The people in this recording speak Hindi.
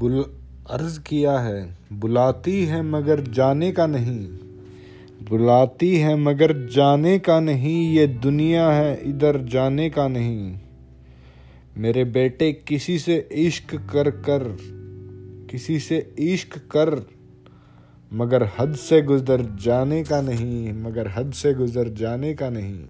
बुल, अर्ज़ किया है, बुलाती है मगर जाने का नहीं। बुलाती है मगर जाने का नहीं, ये दुनिया है, इधर जाने का नहीं। मेरे बेटे किसी से इश्क कर कर, किसी से इश्क कर, मगर हद से गुजर जाने का नहीं, मगर हद से गुजर जाने का नहीं।